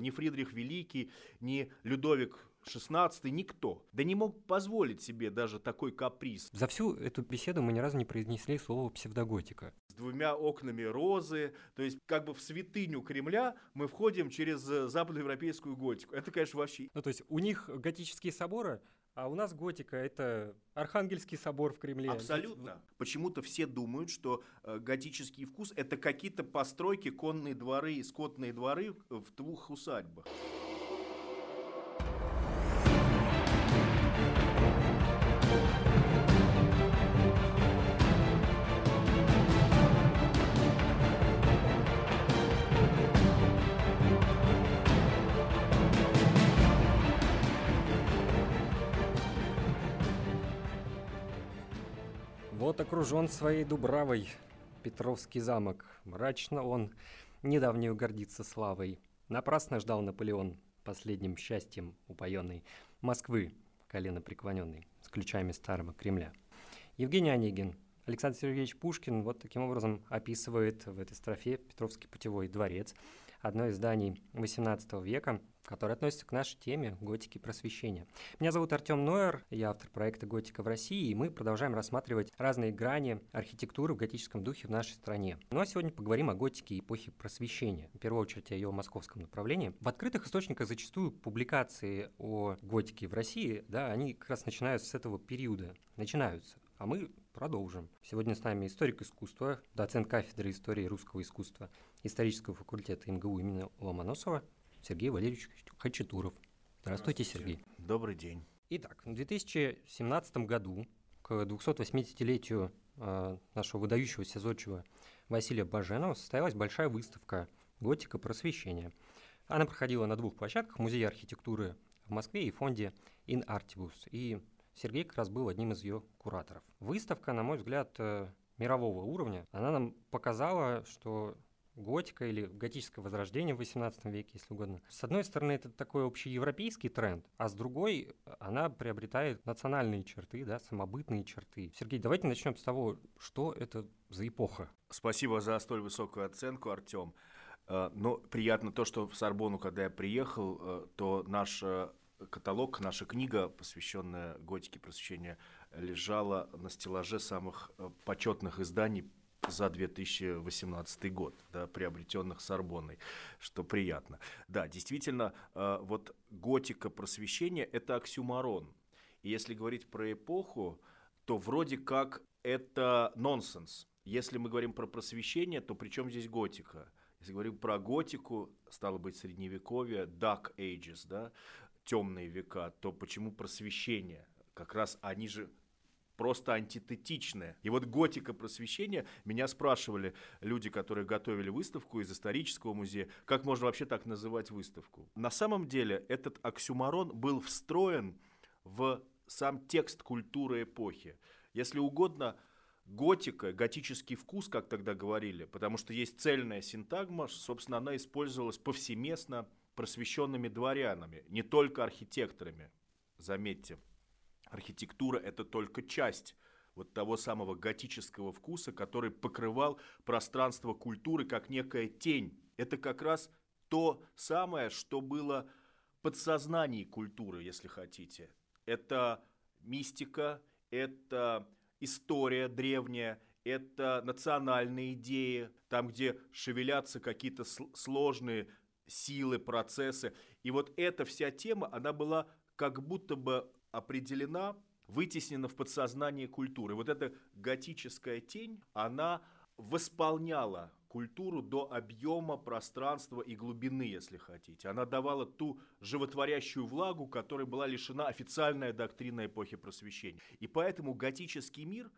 Ни Фридрих Великий, ни Людовик XVI, никто. Да не мог позволить себе даже такой каприз. За всю эту беседу мы ни разу не произнесли слово псевдоготика. С двумя окнами розы, то есть как бы в святыню Кремля мы входим через э, западноевропейскую готику. Это, конечно, вообще... Ну, то есть у них готические соборы, а у нас готика – это Архангельский собор в Кремле. Абсолютно. Почему-то все думают, что э, готический вкус – это какие-то постройки, конные дворы, скотные дворы в двух усадьбах. Вот окружен своей дубравой Петровский замок. Мрачно он недавнюю гордится славой. Напрасно ждал Наполеон, последним счастьем упоенный, Москвы, колено преклоненный, с ключами старого Кремля. Евгений Онегин, Александр Сергеевич Пушкин вот таким образом описывает в этой строфе Петровский путевой дворец, одно из зданий XVIII века, которое относится к нашей теме готики просвещения. Меня зовут Артем Нойер, я автор проекта «Готика в России», и мы продолжаем рассматривать разные грани архитектуры в готическом духе в нашей стране. Ну а сегодня поговорим о готике эпохи просвещения, в первую очередь о ее московском направлении. В открытых источниках зачастую публикации о готике в России, да, они как раз начинаются с этого периода, начинаются. А мы продолжим. Сегодня с нами историк искусства, доцент кафедры истории русского искусства исторического факультета МГУ имени Ломоносова Сергей Валерьевич Хачатуров. Здравствуйте, Сергей. Добрый день. Итак, в 2017 году к 280-летию э, нашего выдающегося зодчего Василия Баженова состоялась большая выставка «Готика просвещения». Она проходила на двух площадках – Музее архитектуры в Москве и фонде In Artibus. И Сергей как раз был одним из ее кураторов. Выставка, на мой взгляд, э, мирового уровня. Она нам показала, что готика или готическое возрождение в XVIII веке, если угодно. С одной стороны, это такой общеевропейский тренд, а с другой, она приобретает национальные черты, да, самобытные черты. Сергей, давайте начнем с того, что это за эпоха. Спасибо за столь высокую оценку, Артем. Э, но приятно то, что в Сорбону, когда я приехал, э, то наш э, каталог, наша книга, посвященная готике просвещения, лежала на стеллаже самых почетных изданий за 2018 год, да, приобретенных Сорбонной, что приятно. Да, действительно, э, вот готика просвещения – это оксюмарон. И если говорить про эпоху, то вроде как это нонсенс. Если мы говорим про просвещение, то при чем здесь готика? Если говорим про готику, стало быть, средневековье, dark ages, да, темные века, то почему просвещение? Как раз они же просто антитетичное. И вот готика просвещения, меня спрашивали люди, которые готовили выставку из исторического музея, как можно вообще так называть выставку. На самом деле этот оксюмарон был встроен в сам текст культуры эпохи. Если угодно, готика, готический вкус, как тогда говорили, потому что есть цельная синтагма, собственно, она использовалась повсеместно просвещенными дворянами, не только архитекторами, заметьте. Архитектура – это только часть вот того самого готического вкуса, который покрывал пространство культуры как некая тень. Это как раз то самое, что было подсознании культуры, если хотите. Это мистика, это история древняя, это национальные идеи, там, где шевелятся какие-то сложные силы, процессы. И вот эта вся тема, она была как будто бы определена, вытеснена в подсознание культуры. Вот эта готическая тень, она восполняла культуру до объема, пространства и глубины, если хотите. Она давала ту животворящую влагу, которой была лишена официальная доктрина эпохи просвещения. И поэтому готический мир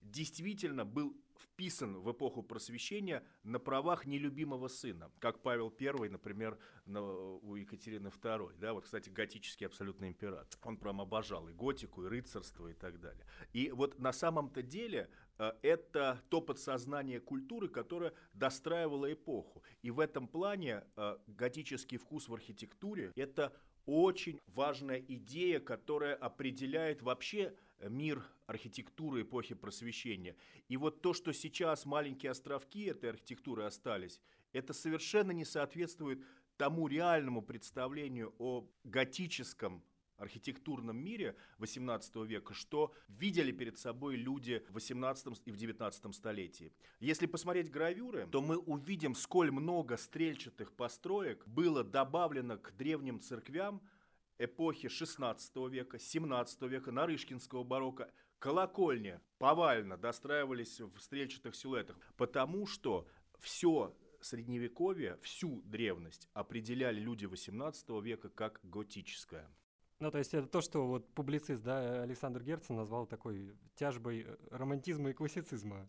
действительно был вписан в эпоху просвещения на правах нелюбимого сына, как Павел I, например, на, у Екатерины II. Да, вот, кстати, готический абсолютный император. Он прям обожал и готику, и рыцарство, и так далее. И вот на самом-то деле э, это то подсознание культуры, которое достраивало эпоху. И в этом плане э, готический вкус в архитектуре – это очень важная идея, которая определяет вообще мир архитектуры эпохи просвещения. И вот то, что сейчас маленькие островки этой архитектуры остались, это совершенно не соответствует тому реальному представлению о готическом архитектурном мире 18 века, что видели перед собой люди в 18 и в 19 столетии. Если посмотреть гравюры, то мы увидим, сколь много стрельчатых построек было добавлено к древним церквям эпохи 16 века, 17 века, Нарышкинского барокко, колокольни повально достраивались в стрельчатых силуэтах, потому что все средневековье, всю древность определяли люди 18 века как готическое. Ну, то есть это то, что вот публицист, да, Александр Герцен назвал такой тяжбой э, романтизма и классицизма.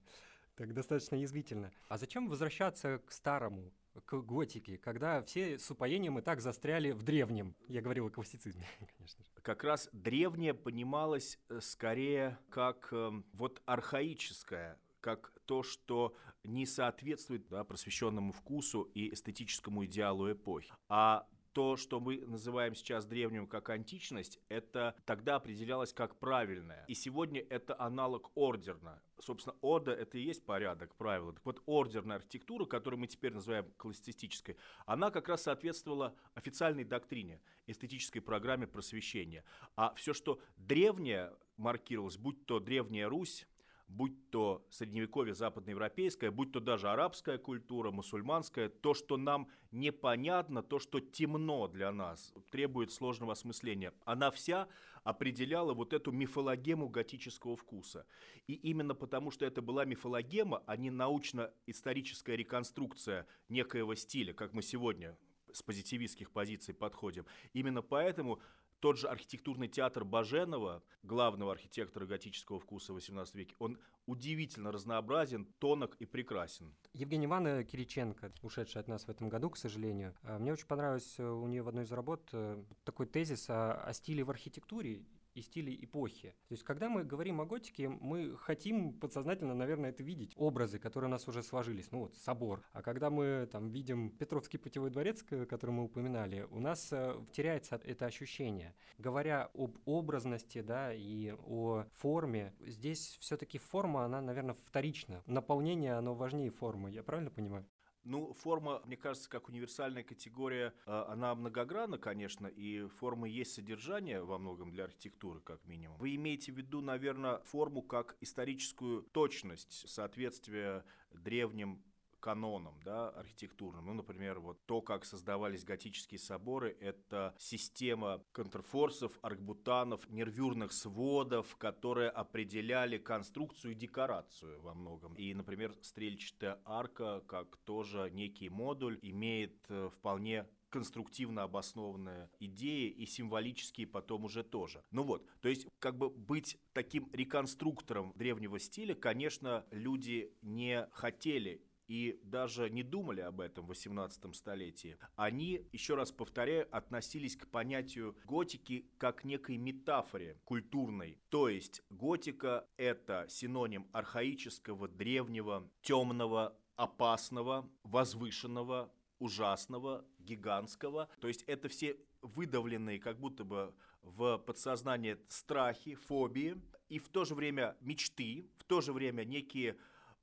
Так достаточно язвительно. А зачем возвращаться к старому, к готике, когда все с упоением и так застряли в древнем? Я говорил о классицизме, конечно. Как раз древнее понималось э, скорее как э, вот архаическое, как то, что не соответствует да, просвещенному вкусу и эстетическому идеалу эпохи. А то, что мы называем сейчас древним как античность, это тогда определялось как правильное. И сегодня это аналог ордерна. Собственно, орда — это и есть порядок, правила. Так вот, ордерная архитектура, которую мы теперь называем классицистической, она как раз соответствовала официальной доктрине, эстетической программе просвещения. А все, что древнее маркировалось, будь то Древняя Русь, будь то средневековье западноевропейское, будь то даже арабская культура, мусульманская, то, что нам непонятно, то, что темно для нас, требует сложного осмысления, она вся определяла вот эту мифологему готического вкуса. И именно потому, что это была мифологема, а не научно-историческая реконструкция некоего стиля, как мы сегодня с позитивистских позиций подходим. Именно поэтому тот же архитектурный театр Баженова, главного архитектора готического вкуса в XVIII веке, он удивительно разнообразен, тонок и прекрасен. Евгения Ивановна Кириченко, ушедшая от нас в этом году, к сожалению, а, мне очень понравилось у нее в одной из работ э, такой тезис о, о стиле в архитектуре и стилей эпохи. То есть, когда мы говорим о готике, мы хотим подсознательно, наверное, это видеть. Образы, которые у нас уже сложились. Ну вот, собор. А когда мы там видим Петровский путевой дворец, который мы упоминали, у нас э, теряется это ощущение. Говоря об образности, да, и о форме, здесь все-таки форма, она, наверное, вторична. Наполнение, оно важнее формы. Я правильно понимаю? Ну, форма, мне кажется, как универсальная категория, а, она многогранна, конечно, и форма есть содержание во многом для архитектуры, как минимум. Вы имеете в виду, наверное, форму как историческую точность, соответствие древним канонам, да, архитектурным. Ну, например, вот то, как создавались готические соборы, это система контрфорсов, аркбутанов, нервюрных сводов, которые определяли конструкцию и декорацию во многом. И, например, стрельчатая арка, как тоже некий модуль, имеет э, вполне конструктивно обоснованные идеи и символические потом уже тоже. Ну вот, то есть как бы быть таким реконструктором древнего стиля, конечно, люди не хотели и даже не думали об этом в 18 столетии. Они, еще раз повторяю, относились к понятию готики как некой метафоре культурной. То есть готика – это синоним архаического, древнего, темного, опасного, возвышенного, ужасного, гигантского. То есть это все выдавленные как будто бы в подсознание страхи, фобии, и в то же время мечты, в то же время некие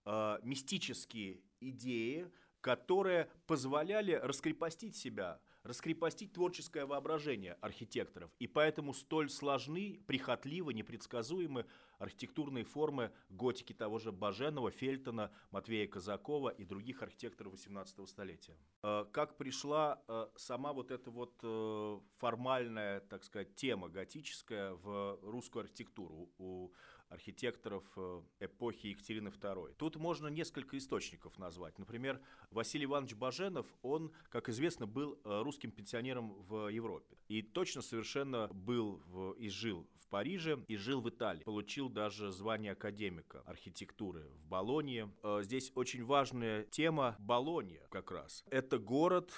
э, мистические идеи, которые позволяли раскрепостить себя, раскрепостить творческое воображение архитекторов. И поэтому столь сложны, прихотливы, непредсказуемы архитектурные формы готики того же Баженова, Фельтона, Матвея Казакова и других архитекторов 18 столетия. Э, как пришла э, сама вот эта вот э, формальная, так сказать, тема готическая в русскую архитектуру у архитекторов э, эпохи Екатерины II. Тут можно несколько источников назвать. Например, Василий Иванович Баженов, он, как известно, был э, русским пенсионером в Европе. И точно совершенно был в, и жил в Париже, и жил в Италии. Получил даже звание академика архитектуры в Болонье. Э, здесь очень важная тема Болонья как раз. Это город,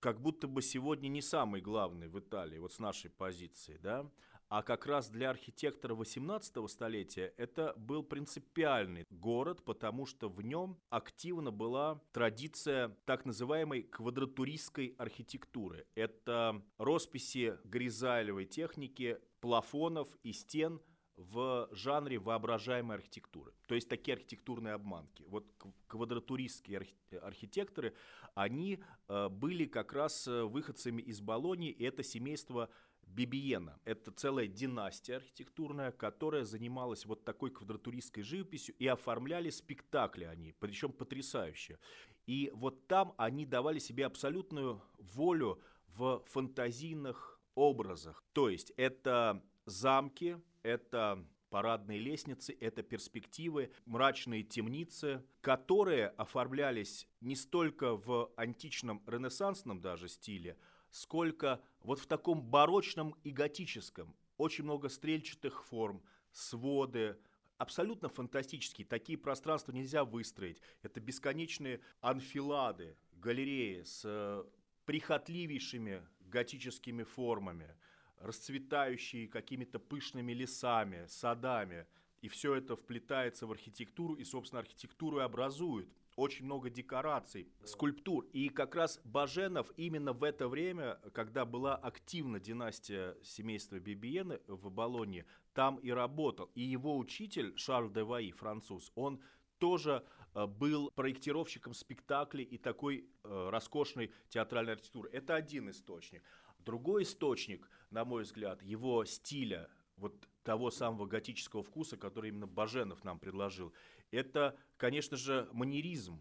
как будто бы сегодня не самый главный в Италии, вот с нашей позиции, да, а как раз для архитектора 18 столетия это был принципиальный город, потому что в нем активно была традиция так называемой квадратуристской архитектуры. Это росписи горизайлевой техники, плафонов и стен – в жанре воображаемой архитектуры. То есть такие архитектурные обманки. Вот квадратуристские архитекторы, они э, были как раз э, выходцами из Болонии, и это семейство Бибиена. Это целая династия архитектурная, которая занималась вот такой квадратуристской живописью и оформляли спектакли они, причем потрясающие. И вот там они давали себе абсолютную волю в фантазийных образах. То есть это замки, это парадные лестницы, это перспективы, мрачные темницы, которые оформлялись не столько в античном ренессансном даже стиле, сколько вот в таком барочном и готическом. Очень много стрельчатых форм, своды, абсолютно фантастические. Такие пространства нельзя выстроить. Это бесконечные анфилады, галереи с э, прихотливейшими готическими формами, расцветающие какими-то пышными лесами, садами. И все это вплетается в архитектуру, и, собственно, архитектуру и образует очень много декораций, скульптур. И как раз Баженов именно в это время, когда была активна династия семейства Бибиены в Болонье, там и работал. И его учитель Шарль де Ваи, француз, он тоже э, был проектировщиком спектаклей и такой э, роскошной театральной архитектуры. Это один источник. Другой источник, на мой взгляд, его стиля, вот того самого готического вкуса, который именно Баженов нам предложил, это, конечно же, манеризм,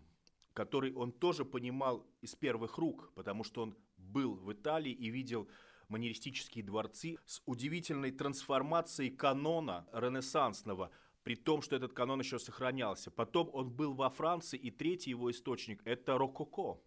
который он тоже понимал из первых рук, потому что он был в Италии и видел манеристические дворцы с удивительной трансформацией канона ренессансного, при том, что этот канон еще сохранялся. Потом он был во Франции, и третий его источник – это рококо.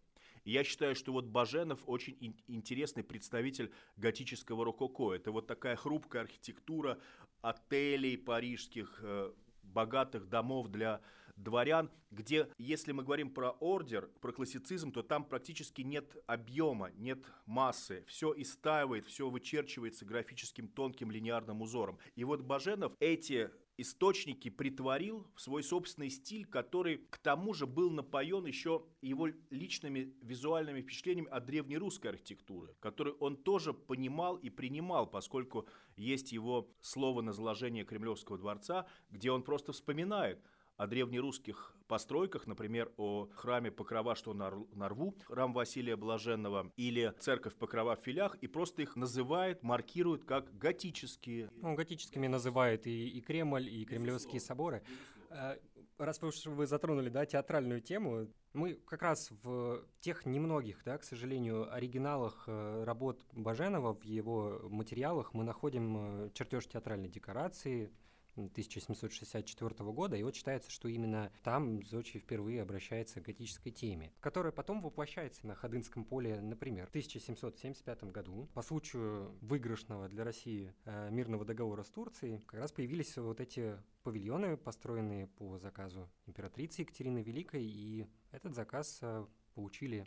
Я считаю, что вот Баженов очень интересный представитель готического рококо. Это вот такая хрупкая архитектура отелей парижских, э, богатых домов для дворян, где, если мы говорим про ордер, про классицизм, то там практически нет объема, нет массы. Все истаивает, все вычерчивается графическим тонким линейным узором. И вот Баженов эти источники притворил в свой собственный стиль, который к тому же был напоен еще его личными визуальными впечатлениями от древнерусской архитектуры, которую он тоже понимал и принимал, поскольку есть его слово на заложение Кремлевского дворца, где он просто вспоминает – о древнерусских постройках, например, о храме Покрова, что на, на Рву, храм Василия Блаженного, или церковь Покрова в Филях, и просто их называет, маркирует как готические. Ну, готическими называет и, и Кремль, и Кремлевские соборы. Э, раз вы, вы затронули да, театральную тему, мы как раз в тех немногих, да, к сожалению, оригиналах э, работ Баженова, в его материалах мы находим э, чертеж театральной декорации, 1764 года, и вот считается, что именно там Зодчий впервые обращается к готической теме, которая потом воплощается на Ходынском поле, например, в 1775 году по случаю выигрышного для России э, мирного договора с Турцией как раз появились вот эти павильоны, построенные по заказу императрицы Екатерины Великой, и этот заказ э, получили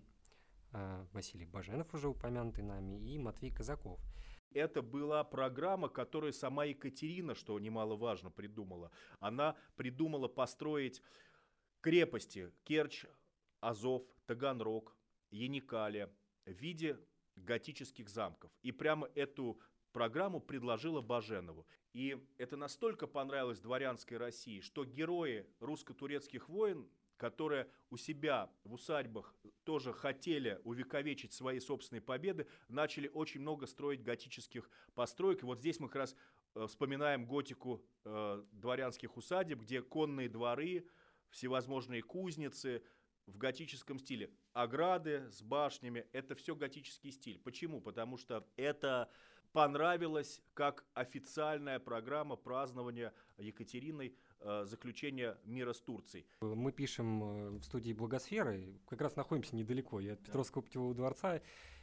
э, Василий Баженов, уже упомянутый нами, и Матвей Казаков. Это была программа, которую сама Екатерина, что немаловажно, придумала. Она придумала построить крепости Керчь, Азов, Таганрог, Яникале в виде готических замков. И прямо эту программу предложила Баженову. И это настолько понравилось дворянской России, что герои русско-турецких войн которые у себя в усадьбах тоже хотели увековечить свои собственные победы, начали очень много строить готических построек. И вот здесь мы как раз э, вспоминаем готику э, дворянских усадеб, где конные дворы, всевозможные кузницы в готическом стиле. Ограды с башнями – это все готический стиль. Почему? Потому что это понравилось как официальная программа празднования Екатериной заключения мира с Турцией. Мы пишем э, в студии «Благосферы», как раз находимся недалеко и от Петровского путевого дворца,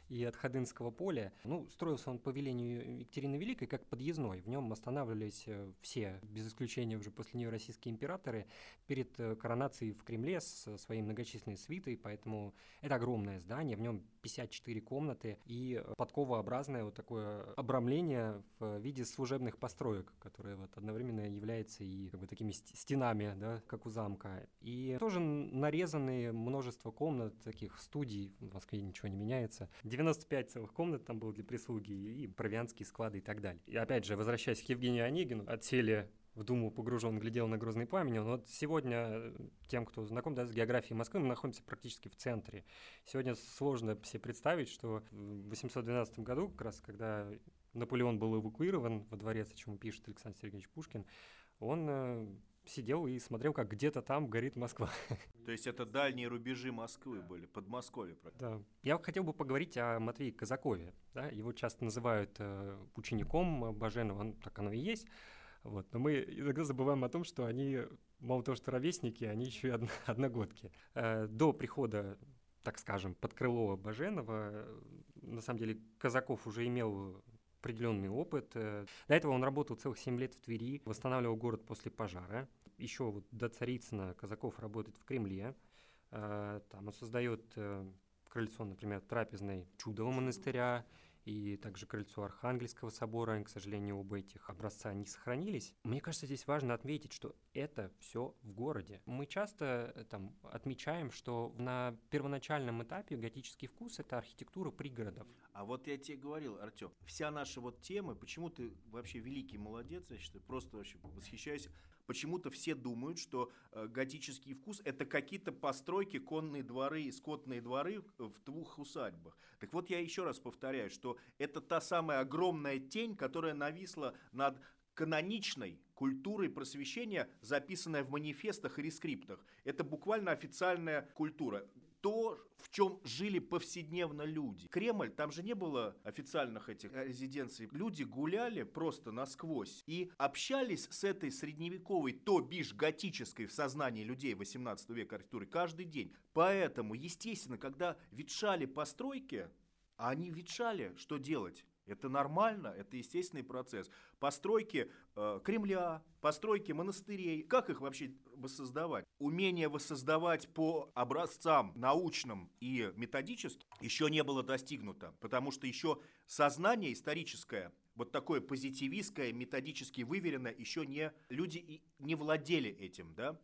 и от Ходынского поля. Ну, строился он по велению Екатерины Великой как подъездной. В нем останавливались э, все, без исключения уже после нее российские императоры, перед коронацией в Кремле с своей многочисленной свитой, поэтому это огромное здание, в нем 54 комнаты и подковообразное вот такое обрамление в виде служебных построек, которое вот одновременно является и как бы таким такими стенами, да, как у замка. И тоже нарезанные множество комнат, таких студий, в Москве ничего не меняется. 95 целых комнат там было для прислуги, и провианские склады и так далее. И опять же, возвращаясь к Евгению Онегину, отсели в Думу погружен, глядел на грозный пламень. Но вот сегодня, э, тем, кто знаком да, с географией Москвы, мы находимся практически в центре. Сегодня сложно себе представить, что в 812 году, как раз когда Наполеон был эвакуирован во дворец, о чем пишет Александр Сергеевич Пушкин, он э, сидел и смотрел, как где-то там горит Москва. То есть это дальние рубежи Москвы были, Подмосковье. Да. Я хотел бы поговорить о Матвее Казакове. Да? Его часто называют э, учеником Баженова, он, так оно и есть. Вот. Но мы иногда забываем о том, что они, мало того, что ровесники, они еще и одно, одногодки. Э, до прихода, так скажем, под крыло Баженова, на самом деле Казаков уже имел определенный опыт. Э, до этого он работал целых 7 лет в Твери, восстанавливал город после пожара. Еще вот до Царицына Казаков работает в Кремле. Э, там он создает э, крыльцо, например, трапезной Чудового монастыря, и также крыльцо Архангельского собора, к сожалению, оба этих образца не сохранились. Мне кажется, здесь важно отметить, что это все в городе. Мы часто э, там отмечаем, что на первоначальном этапе готический вкус — это архитектура пригородов. А вот я тебе говорил, Артем, вся наша вот тема, почему ты вообще великий молодец, я считаю, просто вообще восхищаюсь, почему-то все думают, что э, готический вкус это какие-то постройки, конные дворы и скотные дворы в двух усадьбах. Так вот я еще раз повторяю, что это та самая огромная тень, которая нависла над каноничной культурой просвещения, записанная в манифестах и рескриптах. Это буквально официальная культура то, в чем жили повседневно люди. Кремль, там же не было официальных этих резиденций. Люди гуляли просто насквозь и общались с этой средневековой, то бишь готической в сознании людей 18 века архитектуры каждый день. Поэтому, естественно, когда ветшали постройки, а они ветшали, что делать? Это нормально, это естественный процесс. Постройки э, Кремля, постройки монастырей, как их вообще воссоздавать? Умение воссоздавать по образцам научным и методическим еще не было достигнуто, потому что еще сознание историческое, вот такое позитивистское, методически выверенное, еще не, люди не владели этим, да?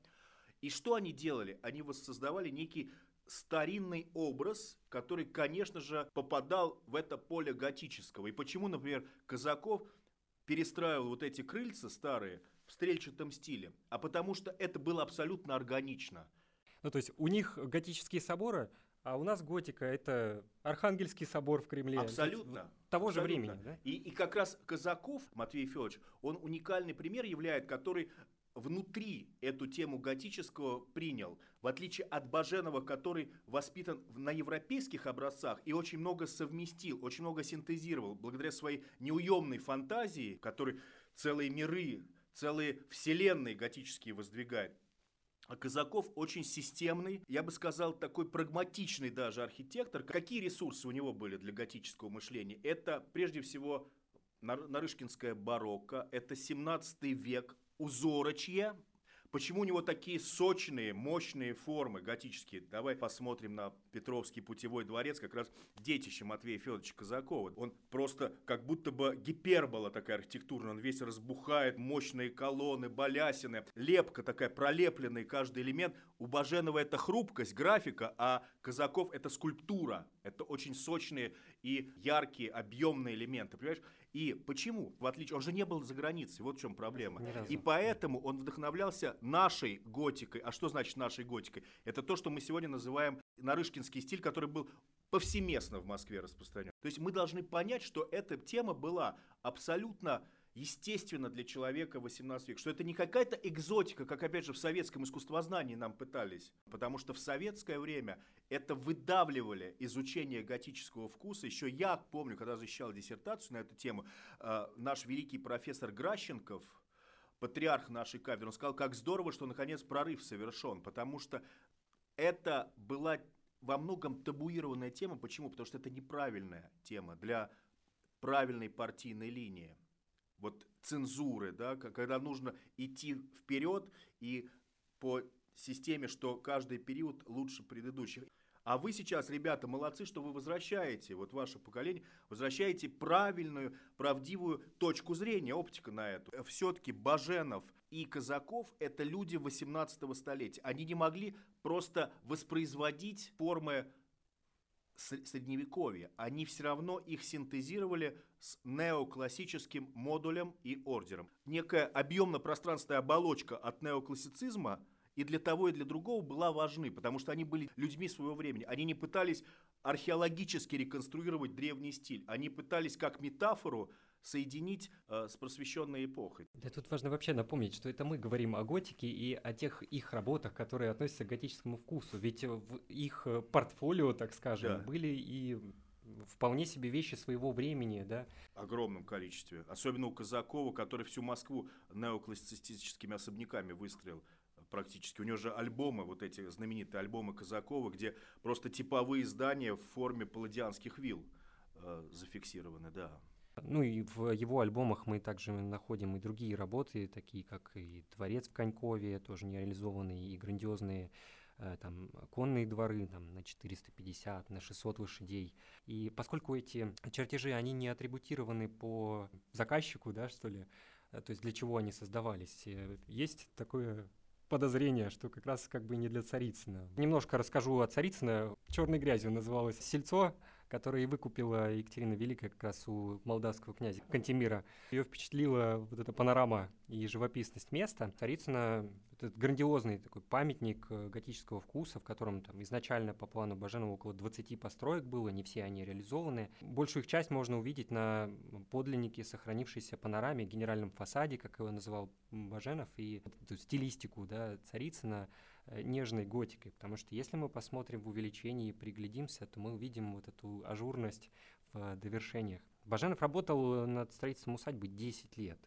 И что они делали? Они воссоздавали некий старинный образ, который, конечно же, попадал в это поле готического. И почему, например, Казаков перестраивал вот эти крыльца старые в стрельчатом стиле? А потому что это было абсолютно органично. Ну, то есть у них готические соборы, а у нас готика – это Архангельский собор в Кремле. Абсолютно. Того абсолютно. же времени, да? И, и как раз Казаков, Матвей Федорович, он уникальный пример являет, который внутри эту тему готического принял, в отличие от Баженова, который воспитан на европейских образцах и очень много совместил, очень много синтезировал, благодаря своей неуемной фантазии, который целые миры, целые вселенные готические воздвигает. А Казаков очень системный, я бы сказал, такой прагматичный даже архитектор. Какие ресурсы у него были для готического мышления? Это прежде всего Нарышкинская барокко, это 17 век, узорочье. Почему у него такие сочные, мощные формы готические? Давай посмотрим на Петровский путевой дворец, как раз детище Матвея Федоровича Казакова. Он просто как будто бы гипербола такая архитектурная, он весь разбухает, мощные колонны, балясины, лепка такая, пролепленный каждый элемент. У Баженова это хрупкость, графика, а Казаков это скульптура. Это очень сочные и яркие, объемные элементы, понимаешь? И почему? В отличие, он же не был за границей, вот в чем проблема. И поэтому он вдохновлялся нашей готикой. А что значит нашей готикой? Это то, что мы сегодня называем нарышкинский стиль, который был повсеместно в Москве распространен. То есть мы должны понять, что эта тема была абсолютно естественно для человека 18 века, что это не какая-то экзотика, как опять же в советском искусствознании нам пытались, потому что в советское время это выдавливали изучение готического вкуса. Еще я помню, когда защищал диссертацию на эту тему, э, наш великий профессор Гращенков, патриарх нашей кафедры, он сказал, как здорово, что наконец прорыв совершен, потому что это была во многом табуированная тема. Почему? Потому что это неправильная тема для правильной партийной линии цензуры, да, когда нужно идти вперед и по системе, что каждый период лучше предыдущих. А вы сейчас, ребята, молодцы, что вы возвращаете, вот ваше поколение, возвращаете правильную, правдивую точку зрения, оптика на эту. Все-таки Баженов и Казаков – это люди 18 столетия. Они не могли просто воспроизводить формы средневековья, они все равно их синтезировали с неоклассическим модулем и ордером. Некая объемно-пространственная оболочка от неоклассицизма и для того, и для другого была важны, потому что они были людьми своего времени. Они не пытались археологически реконструировать древний стиль, они пытались как метафору соединить э, с просвещенной эпохой. Да тут важно вообще напомнить, что это мы говорим о готике и о тех их работах, которые относятся к готическому вкусу. Ведь в их э, портфолио, так скажем, да. были и вполне себе вещи своего времени, да? Огромном количестве. Особенно у Казакова, который всю Москву неоклассицистическими особняками выстроил практически. У него же альбомы, вот эти знаменитые альбомы Казакова, где просто типовые здания в форме палладианских вилл э, зафиксированы, да. Ну и в его альбомах мы также находим и другие работы, такие как и «Дворец в Конькове», тоже нереализованные, и грандиозные э, там конные дворы там, на 450, на 600 лошадей. И поскольку эти чертежи, они не атрибутированы по заказчику, да, что ли, э, то есть для чего они создавались, э, есть такое подозрение, что как раз как бы не для Царицына. Немножко расскажу о Царицына. Черной грязью называлось сельцо, которое и выкупила Екатерина Великая как раз у молдавского князя Кантемира. Ее впечатлила вот эта панорама и живописность места. Царицына — этот грандиозный такой памятник э, готического вкуса, в котором там изначально по плану Баженова около 20 построек было, не все они реализованы. Большую их часть можно увидеть на подлиннике сохранившейся панораме, генеральном фасаде, как его называл Баженов, и эту стилистику да, Царицына — нежной готикой, потому что если мы посмотрим в увеличении и приглядимся, то мы увидим вот эту ажурность в довершениях. Баженов работал над строительством усадьбы 10 лет.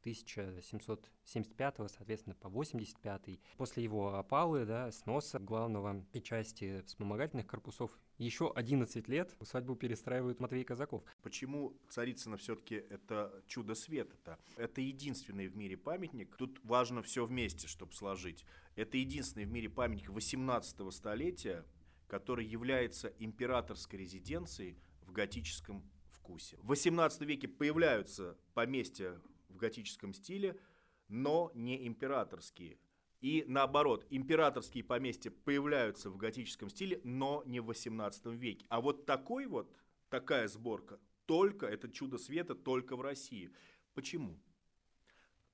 1775, соответственно, по 85. После его опалы, да, сноса главного и части вспомогательных корпусов, еще 11 лет усадьбу перестраивает Матвей Казаков. Почему Царицына все-таки это чудо света-то? Это единственный в мире памятник. Тут важно все вместе, чтобы сложить. Это единственный в мире памятник 18 столетия, который является императорской резиденцией в готическом вкусе. В 18 веке появляются поместья в готическом стиле, но не императорские. И наоборот, императорские поместья появляются в готическом стиле, но не в 18 веке. А вот такой вот, такая сборка, только, это чудо света, только в России. Почему?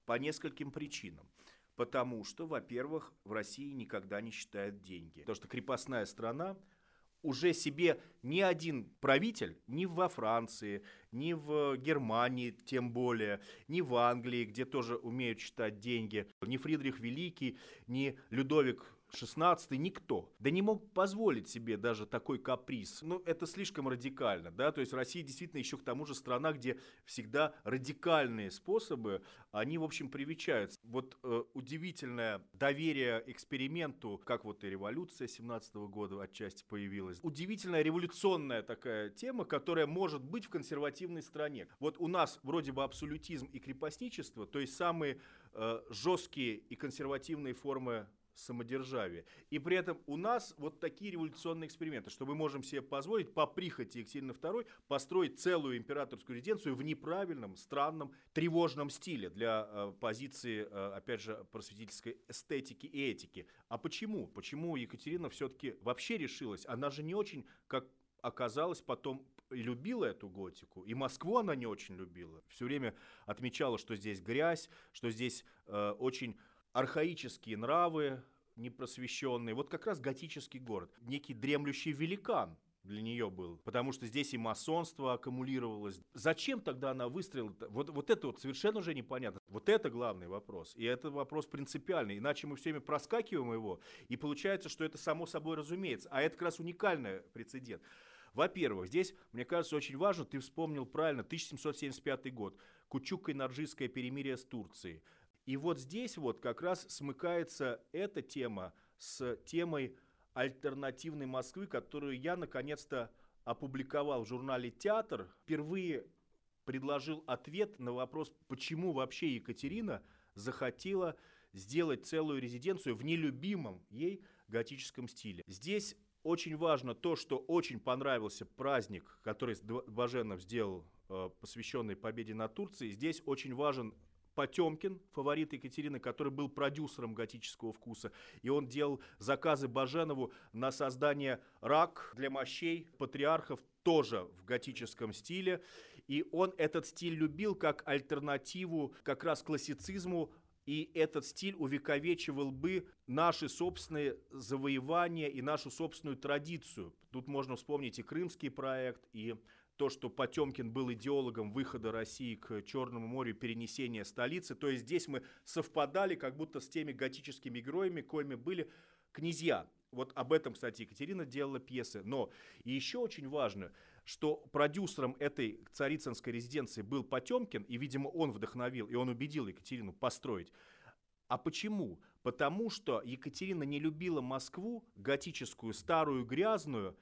По нескольким причинам. Потому что, во-первых, в России никогда не считают деньги. Потому что крепостная страна, уже себе ни один правитель, ни во Франции, ни в Германии, тем более, ни в Англии, где тоже умеют считать деньги, ни Фридрих Великий, ни Людовик 16 никто. Да не мог позволить себе даже такой каприз. Ну, это слишком радикально, да, то есть Россия действительно еще к тому же страна, где всегда радикальные способы, они, в общем, привечаются. Вот э, удивительное доверие эксперименту, как вот и революция 17 года отчасти появилась. Удивительная революционная такая тема, которая может быть в консервативной стране. Вот у нас вроде бы абсолютизм и крепостничество, то есть самые э, жесткие и консервативные формы самодержавия. И при этом у нас вот такие революционные эксперименты, что мы можем себе позволить по прихоти Екатерины II построить целую императорскую резиденцию в неправильном, странном, тревожном стиле для э, позиции, э, опять же, просветительской эстетики и этики. А почему? Почему Екатерина все-таки вообще решилась? Она же не очень, как оказалось потом любила эту готику, и Москву она не очень любила. Все время отмечала, что здесь грязь, что здесь э, очень архаические нравы, непросвещенные. Вот как раз готический город. Некий дремлющий великан для нее был, потому что здесь и масонство аккумулировалось. Зачем тогда она выстрелила? Вот, вот это вот совершенно уже непонятно. Вот это главный вопрос. И это вопрос принципиальный. Иначе мы все время проскакиваем его, и получается, что это само собой разумеется. А это как раз уникальный прецедент. Во-первых, здесь, мне кажется, очень важно, ты вспомнил правильно, 1775 год, Кучук-Нарджийское перемирие с Турцией. И вот здесь вот как раз смыкается эта тема с темой альтернативной Москвы, которую я наконец-то опубликовал в журнале «Театр». Впервые предложил ответ на вопрос, почему вообще Екатерина захотела сделать целую резиденцию в нелюбимом ей готическом стиле. Здесь очень важно то, что очень понравился праздник, который Баженов сделал, э, посвященный победе над Турцией. Здесь очень важен Потемкин, фаворит Екатерины, который был продюсером готического вкуса. И он делал заказы Баженову на создание рак для мощей патриархов тоже в готическом стиле. И он этот стиль любил как альтернативу как раз классицизму, и этот стиль увековечивал бы наши собственные завоевания и нашу собственную традицию. Тут можно вспомнить и крымский проект, и то, что Потемкин был идеологом выхода России к Черному морю, перенесения столицы. То есть здесь мы совпадали как будто с теми готическими героями, коими были князья. Вот об этом, кстати, Екатерина делала пьесы. Но и еще очень важно, что продюсером этой царицынской резиденции был Потемкин, и, видимо, он вдохновил, и он убедил Екатерину построить. А почему? Потому что Екатерина не любила Москву, готическую, старую, грязную,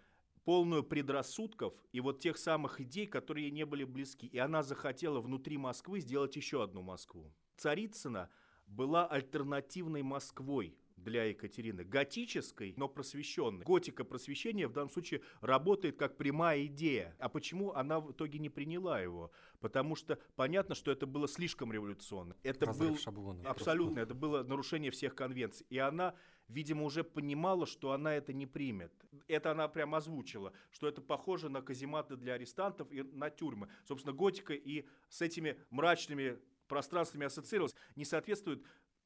полную предрассудков и вот тех самых идей, которые ей не были близки. И она захотела внутри Москвы сделать еще одну Москву. Царицына была альтернативной Москвой для Екатерины. Готической, но просвещенной. Готика просвещения в данном случае работает как прямая идея. А почему она в итоге не приняла его? Потому что понятно, что это было слишком революционно. Это был шаблонов, абсолютно, просто. это было нарушение всех конвенций. И она, видимо, уже понимала, что она это не примет. Это она прямо озвучила, что это похоже на казематы для арестантов и на тюрьмы. Собственно, готика и с этими мрачными пространствами ассоциировалась, не соответствует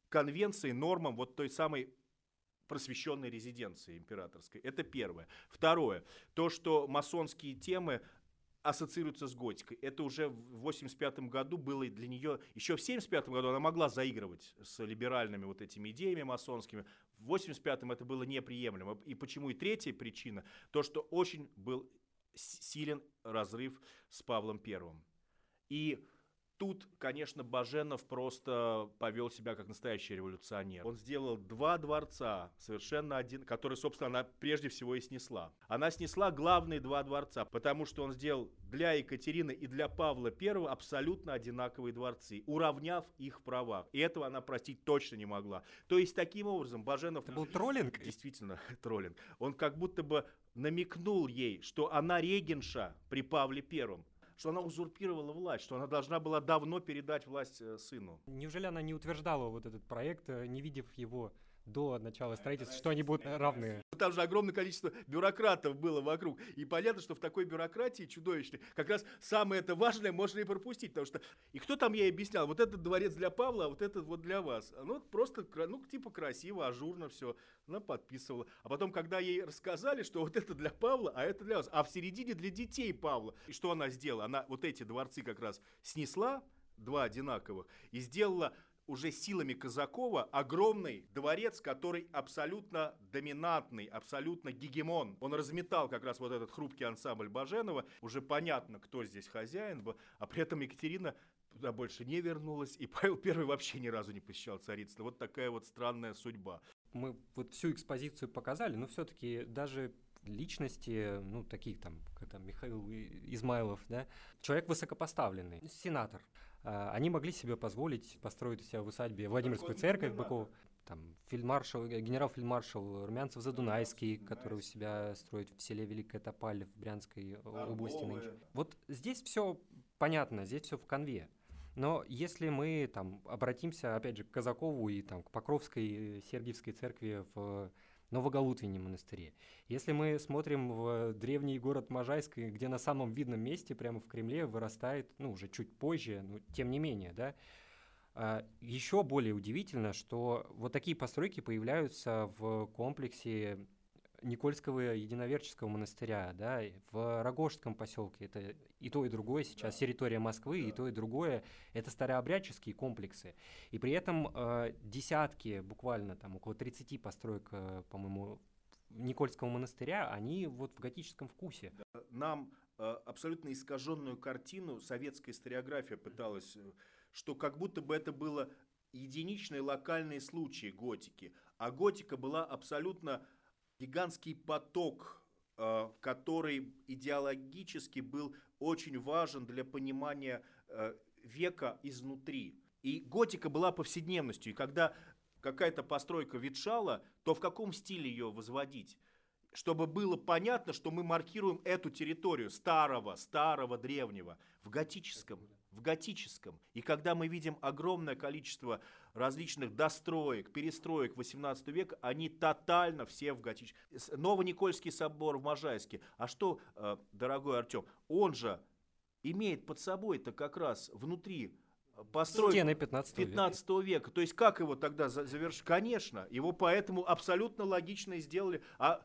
конвенции, нормам вот той самой просвещенной резиденции императорской. Это первое. Второе. То, что масонские темы ассоциируются с готикой. Это уже в 85 году было для нее, еще в 75 году она могла заигрывать с либеральными вот этими идеями масонскими. В 85-м это было неприемлемо. И почему? И третья причина, то, что очень был силен разрыв с Павлом Первым. И Тут, конечно, Баженов просто повел себя как настоящий революционер. Он сделал два дворца, совершенно один, который, собственно, она прежде всего и снесла. Она снесла главные два дворца, потому что он сделал для Екатерины и для Павла I абсолютно одинаковые дворцы, уравняв их в правах. И этого она простить точно не могла. То есть, таким образом, Баженов... Это был троллинг? Действительно, троллинг. Он как будто бы намекнул ей, что она регенша при Павле Первом что она узурпировала власть, что она должна была давно передать власть э, сыну. Неужели она не утверждала вот этот проект, э, не видев его до начала строительства, что они будут равны. Там же огромное количество бюрократов было вокруг. И понятно, что в такой бюрократии чудовищной как раз самое это важное можно и пропустить. Потому что... И кто там ей объяснял? Вот этот дворец для Павла, а вот этот вот для вас. Ну, просто, ну, типа красиво, ажурно все. Она подписывала. А потом, когда ей рассказали, что вот это для Павла, а это для вас. А в середине для детей Павла. И что она сделала? Она вот эти дворцы как раз снесла, два одинаковых, и сделала уже силами Казакова огромный дворец, который абсолютно доминантный, абсолютно гегемон. Он разметал как раз вот этот хрупкий ансамбль Баженова. Уже понятно, кто здесь хозяин, а при этом Екатерина туда больше не вернулась, и Павел I вообще ни разу не посещал царицу. Вот такая вот странная судьба. Мы вот всю экспозицию показали, но все-таки даже личности, ну, таких там, как там Михаил Измайлов, да, человек высокопоставленный, сенатор. А, они могли себе позволить построить у себя в усадьбе Владимирскую церковь Быкова, там фельдмаршал, генерал-фельдмаршал Румянцев Задунайский, который у себя строит в селе Великая Топаль в Брянской области нынче. Вот здесь все понятно, здесь все в конве. Но если мы там обратимся, опять же, к Казакову и там, к Покровской Сергиевской церкви в Новоголутвине монастыре. Если мы смотрим в древний город Можайск, где на самом видном месте, прямо в Кремле, вырастает, ну, уже чуть позже, но тем не менее, да, а, еще более удивительно, что вот такие постройки появляются в комплексе Никольского единоверческого монастыря, да, в Рогожском поселке, это и то, и другое сейчас да. территория Москвы, да. и то, и другое, это старообрядческие комплексы. И при этом э, десятки, буквально там около 30 построек, э, по-моему, Никольского монастыря, они вот в готическом вкусе. Нам э, абсолютно искаженную картину советская историография пыталась, э, что как будто бы это было единичные локальные случаи готики, а готика была абсолютно гигантский поток, э, который идеологически был очень важен для понимания э, века изнутри. И готика была повседневностью, и когда какая-то постройка ветшала, то в каком стиле ее возводить? Чтобы было понятно, что мы маркируем эту территорию старого, старого, древнего, в готическом, в готическом. И когда мы видим огромное количество различных достроек, перестроек 18 века, они тотально все в готическом. Новоникольский собор в Можайске. А что, э, дорогой Артем, он же имеет под собой-то как раз внутри построить Стены 15, 15 века. века. То есть как его тогда завершить? Конечно, его поэтому абсолютно логично сделали. А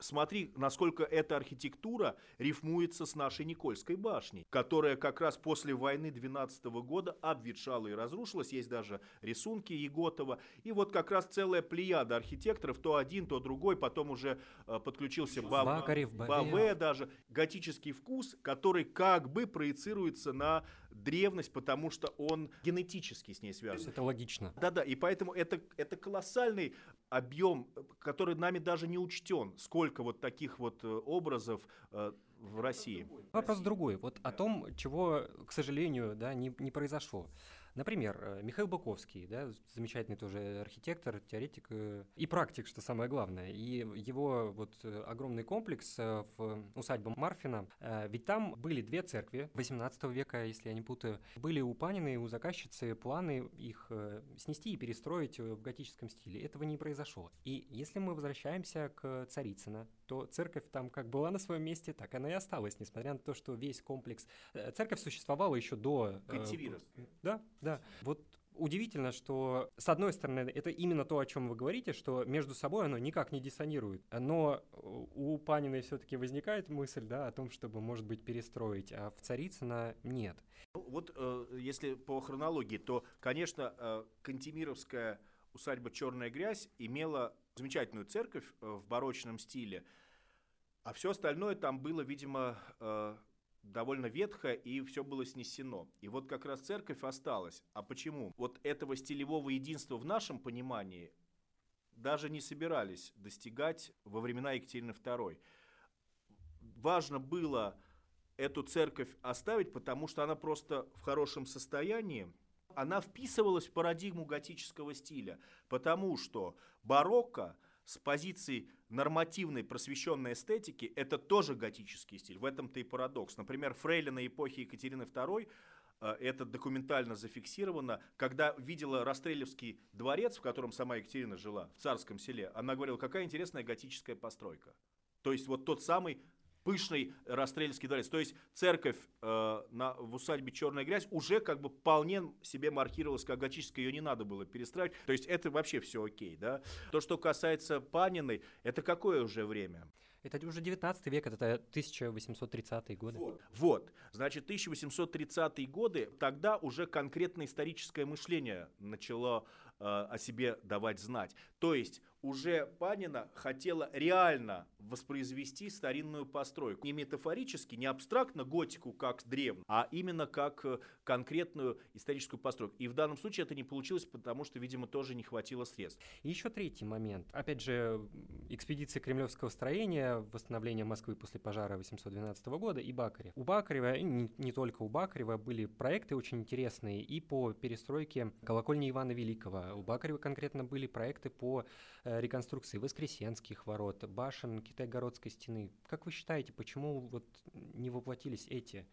смотри, насколько эта архитектура рифмуется с нашей Никольской башней, которая как раз после войны 12 года обветшала и разрушилась. Есть даже рисунки Еготова. И вот как раз целая плеяда архитекторов, то один, то другой, потом уже э, подключился Бав... Бакарев, Баве даже. Готический вкус, который как бы проецируется на древность, потому что он генетически с ней связан. Это логично. Да-да, и поэтому это, это колоссальный объем, который нами даже не учтен, сколько вот таких вот э, образов э, в России. Вопрос другой. Вот о том, чего, к сожалению, да, не, не произошло. Например, э, Михаил Баковский, да, замечательный тоже архитектор, теоретик э, и практик, что самое главное. И его вот э, огромный комплекс в усадьбе Марфина, ведь там были две церкви 18 века, если я не путаю. Были у Панины, у заказчицы планы их снести и перестроить в готическом стиле. Этого не произошло. И если мы возвращаемся к Царицына, то церковь там как была на своем месте, так она и осталась, несмотря на то, что весь комплекс... Церковь существовала еще до... Кантивировская. Да, да. Вот удивительно, что, с одной стороны, это именно то, о чем вы говорите, что между собой оно никак не диссонирует. Но у Паниной все-таки возникает мысль, да, о том, чтобы, может быть, перестроить, а в Царицына нет. Ну, вот э, если по хронологии, то, конечно, э, Кантемировская усадьба «Черная грязь» имела замечательную церковь э, в барочном стиле, а все остальное там было, видимо, э, довольно ветхо, и все было снесено. И вот как раз церковь осталась. А почему? Вот этого стилевого единства в нашем понимании даже не собирались достигать во времена Екатерины II. Важно было эту церковь оставить, потому что она просто в хорошем состоянии, она вписывалась в парадигму готического стиля, потому что барокко – с позиции нормативной просвещенной эстетики это тоже готический стиль. В этом-то и парадокс. Например, Фрейлина эпохи Екатерины II э, это документально зафиксировано, когда видела Растрелевский дворец, в котором сама Екатерина жила, в Царском селе, она говорила, какая интересная готическая постройка. То есть вот тот самый пышный Расстрельский дворец. То есть церковь э, на, в усадьбе Черная грязь уже как бы вполне себе маркировалась как готическая, ее не надо было перестраивать. То есть это вообще все окей, да. То, что касается Паниной, это какое уже время? Это уже 19 век, это 1830-е годы. Вот. вот, значит, 1830-е годы, тогда уже конкретное историческое мышление начало э, о себе давать знать. То есть уже Панина хотела реально воспроизвести старинную постройку. Не метафорически, не абстрактно готику как древнюю, а именно как э, конкретную историческую постройку. И в данном случае это не получилось, потому что, видимо, тоже не хватило средств. И еще третий момент. Опять же, экспедиция кремлевского строения, восстановление Москвы после пожара 812 года и Бакарева. У Бакарева, не, не только у Бакарева, были проекты очень интересные и по перестройке колокольни Ивана Великого. У Бакарева конкретно были проекты по реконструкции Воскресенских ворот, башен Китайгородской стены. Как вы считаете, почему вот не воплотились эти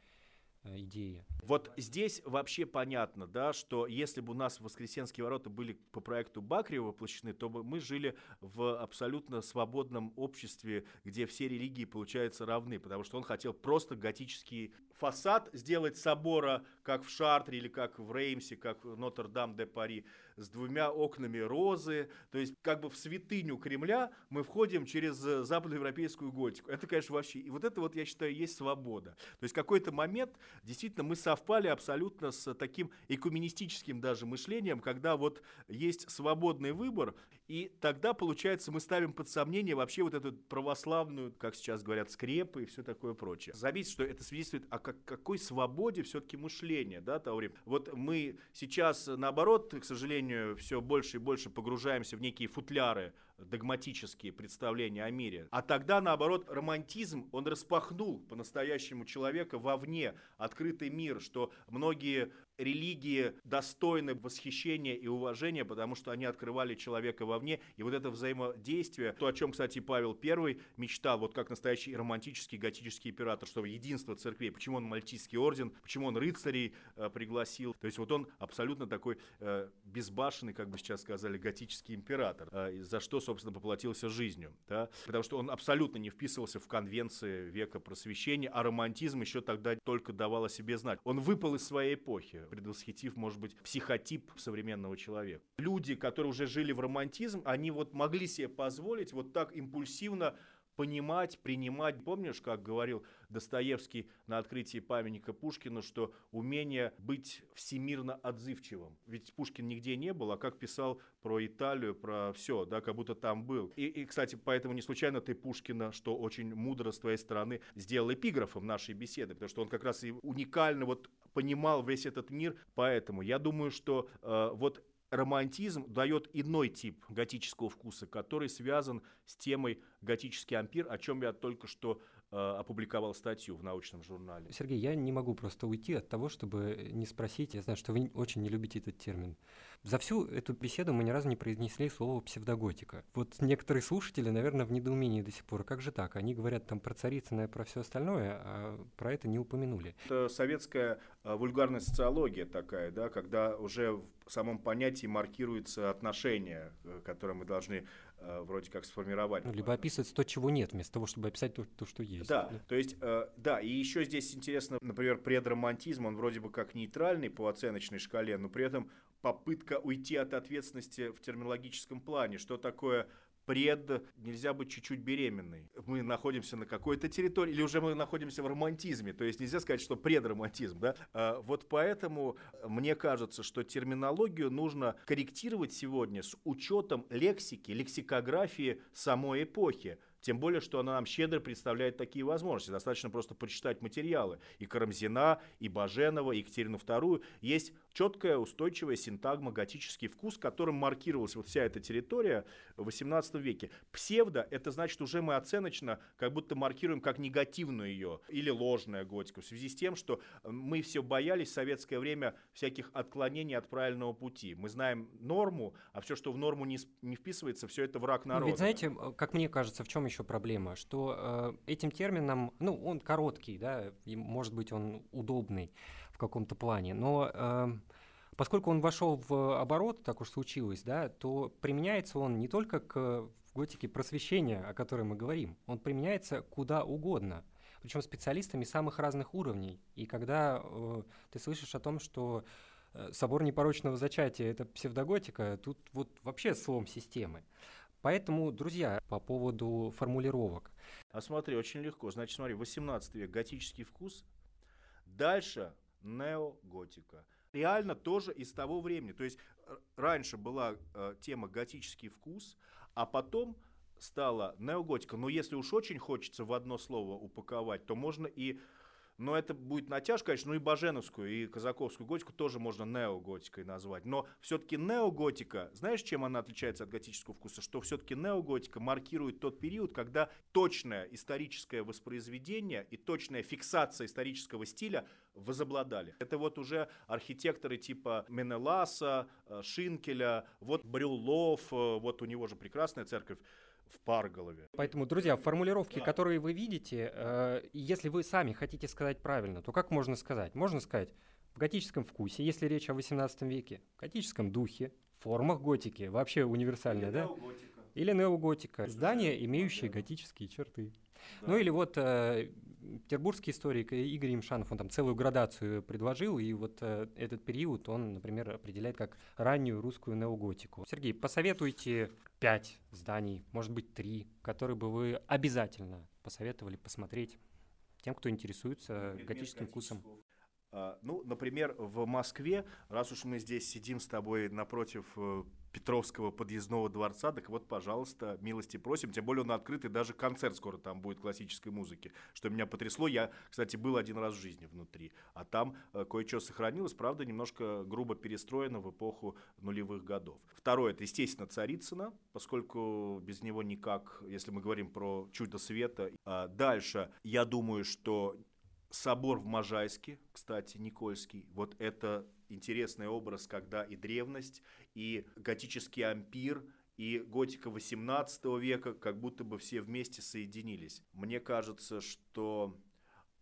Э, идеи. Вот здесь вообще понятно, да, что если бы у нас Воскресенские ворота были по проекту Бакрева воплощены, то бы мы жили в абсолютно свободном обществе, где все религии, получаются равны, потому что он хотел просто готический фасад сделать собора, как в Шартре или как в Реймсе, как в Нотр-Дам-де-Пари, с двумя окнами розы, то есть как бы в святыню Кремля мы входим через западноевропейскую готику. Это, конечно, вообще, и вот это вот, я считаю, есть свобода. То есть какой-то момент действительно мы совпали абсолютно с таким экуменистическим даже мышлением, когда вот есть свободный выбор, и тогда, получается, мы ставим под сомнение вообще вот эту православную, как сейчас говорят, скрепы и все такое прочее. Заметьте, что это свидетельствует о как, какой свободе все-таки мышления, да, Таурим. Вот мы сейчас, наоборот, к сожалению, все больше и больше погружаемся в некие футляры догматические представления о мире. А тогда, наоборот, романтизм, он распахнул по-настоящему человека вовне, открытый мир, что многие религии достойны восхищения и уважения, потому что они открывали человека вовне. И вот это взаимодействие, то, о чем, кстати, Павел I мечтал, вот как настоящий романтический готический император, что единство церквей, почему он мальтийский орден, почему он рыцарей э, пригласил. То есть вот он абсолютно такой э, безбашенный, как бы сейчас сказали, готический император, э, за что, собственно, поплатился жизнью. Да? Потому что он абсолютно не вписывался в конвенции века просвещения, а романтизм еще тогда только давал о себе знать. Он выпал из своей эпохи предвосхитив, может быть, психотип современного человека. Люди, которые уже жили в романтизм, они вот могли себе позволить вот так импульсивно понимать, принимать. Помнишь, как говорил Достоевский на открытии памятника Пушкину, что умение быть всемирно отзывчивым. Ведь Пушкин нигде не был, а как писал про Италию, про все, да, как будто там был. И, и, кстати, поэтому не случайно ты Пушкина, что очень мудро с твоей стороны, сделал эпиграфом нашей беседы, потому что он как раз и уникально вот понимал весь этот мир. Поэтому я думаю, что э, вот романтизм дает иной тип готического вкуса, который связан с темой готический ампир, о чем я только что Э, опубликовал статью в научном журнале. Сергей, я не могу просто уйти от того, чтобы не спросить. Я знаю, что вы очень не любите этот термин. За всю эту беседу мы ни разу не произнесли слово псевдоготика. Вот некоторые слушатели, наверное, в недоумении до сих пор. Как же так? Они говорят там про Царицына и про все остальное, а про это не упомянули. Это советская э, вульгарная социология такая, да, когда уже в самом понятии маркируется отношение, э, которое мы должны вроде как сформировать. Ну, либо описывать то, чего нет, вместо того, чтобы описать то, то что есть. Да, да. то есть, э, да, и еще здесь интересно, например, предромантизм, он вроде бы как нейтральный по оценочной шкале, но при этом попытка уйти от ответственности в терминологическом плане. Что такое пред, нельзя быть чуть-чуть беременной. Мы находимся на какой-то территории, или уже мы находимся в романтизме, то есть нельзя сказать, что предромантизм, да? А, вот поэтому мне кажется, что терминологию нужно корректировать сегодня с учетом лексики, лексикографии самой эпохи. Тем более, что она нам щедро представляет такие возможности. Достаточно просто почитать материалы. И Карамзина, и Баженова, и Екатерину II. Есть четкая, устойчивая синтагма, готический вкус, которым маркировалась вот вся эта территория в XVIII веке. Псевдо – это значит, уже мы оценочно как будто маркируем как негативную ее или ложная готика. В связи с тем, что мы все боялись в советское время всяких отклонений от правильного пути. Мы знаем норму, а все, что в норму не, не вписывается, все это враг народа. Ведь знаете, как мне кажется, в чем еще проблема, что э, этим термином, ну, он короткий, да, и, может быть, он удобный в каком-то плане, но э, поскольку он вошел в оборот, так уж случилось, да, то применяется он не только к готике просвещения, о которой мы говорим, он применяется куда угодно, причем специалистами самых разных уровней. И когда э, ты слышишь о том, что э, собор непорочного зачатия — это псевдоготика, тут вот вообще слом системы. Поэтому, друзья, по поводу формулировок. А смотри, очень легко. Значит, смотри, 18 век готический вкус, дальше неоготика. Реально тоже из того времени. То есть раньше была э, тема готический вкус, а потом стала неоготика. Но если уж очень хочется в одно слово упаковать, то можно и но это будет натяжка, конечно, ну и Баженовскую, и Казаковскую готику тоже можно неоготикой назвать. Но все-таки неоготика, знаешь, чем она отличается от готического вкуса? Что все-таки неоготика маркирует тот период, когда точное историческое воспроизведение и точная фиксация исторического стиля возобладали. Это вот уже архитекторы типа Менеласа, э, Шинкеля, вот Брюллов, э, вот у него же прекрасная церковь в Парголове. Поэтому, друзья, формулировки, да. которые вы видите, э, если вы сами хотите сказать правильно, то как можно сказать? Можно сказать в готическом вкусе, если речь о 18 веке, в готическом духе, формах готики, вообще универсальная, Или да? Неоготика. Или неоготика. Здания, имеющие готические черты. Да. Ну или вот э, петербургский историк Игорь Имшанов, он там целую градацию предложил, и вот э, этот период он, например, определяет как раннюю русскую неоготику. Сергей, посоветуйте пять зданий, может быть три, которые бы вы обязательно посоветовали посмотреть тем, кто интересуется готическим вкусом. А, ну, например, в Москве, раз уж мы здесь сидим с тобой напротив э, Петровского подъездного дворца, так вот, пожалуйста, милости просим. Тем более он открытый, даже концерт скоро там будет классической музыки, что меня потрясло. Я, кстати, был один раз в жизни внутри, а там э, кое-что сохранилось, правда, немножко грубо перестроено в эпоху нулевых годов. Второе, это, естественно, Царицына, поскольку без него никак, если мы говорим про чудо света. А дальше, я думаю, что собор в Можайске, кстати, Никольский, вот это интересный образ, когда и древность, и готический ампир, и готика 18 века как будто бы все вместе соединились. Мне кажется, что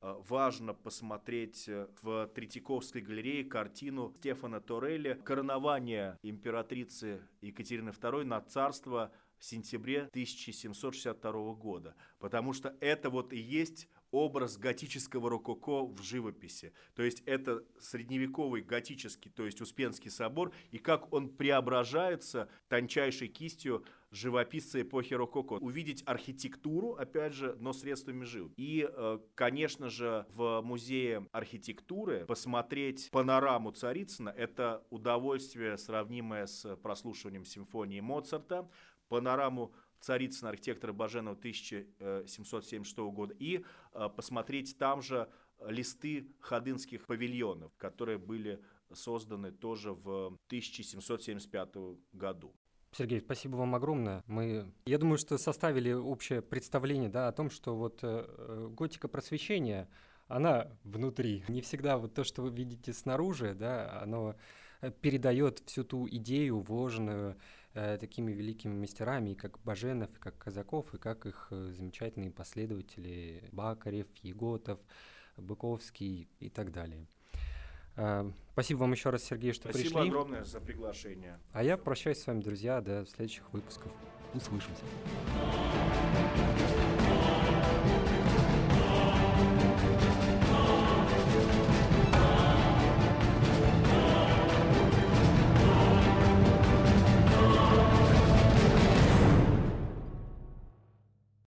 э, важно посмотреть э, в Третьяковской галерее картину Стефана Торелли «Коронование императрицы Екатерины II на царство в сентябре 1762 года», потому что это вот и есть образ готического рококо в живописи. То есть это средневековый готический, то есть Успенский собор, и как он преображается тончайшей кистью живописца эпохи рококо. Увидеть архитектуру, опять же, но средствами жил. И, э, конечно же, в музее архитектуры посмотреть панораму Царицына – это удовольствие, сравнимое с прослушиванием симфонии Моцарта. Панораму Царицына, архитектора Баженова 1776 года, и э, посмотреть там же листы ходынских павильонов, которые были созданы тоже в 1775 году. Сергей, спасибо вам огромное. Мы, я думаю, что составили общее представление да, о том, что вот э, готика просвещения, она внутри. Не всегда вот то, что вы видите снаружи, да, оно э, передает всю ту идею, вложенную э, такими великими мастерами, как Баженов, как Казаков, и как их э, замечательные последователи Бакарев, Еготов, Быковский и так далее. Э, спасибо вам еще раз, Сергей, что спасибо пришли. Спасибо огромное за приглашение. А я прощаюсь с вами, друзья, до следующих выпусков. Услышимся.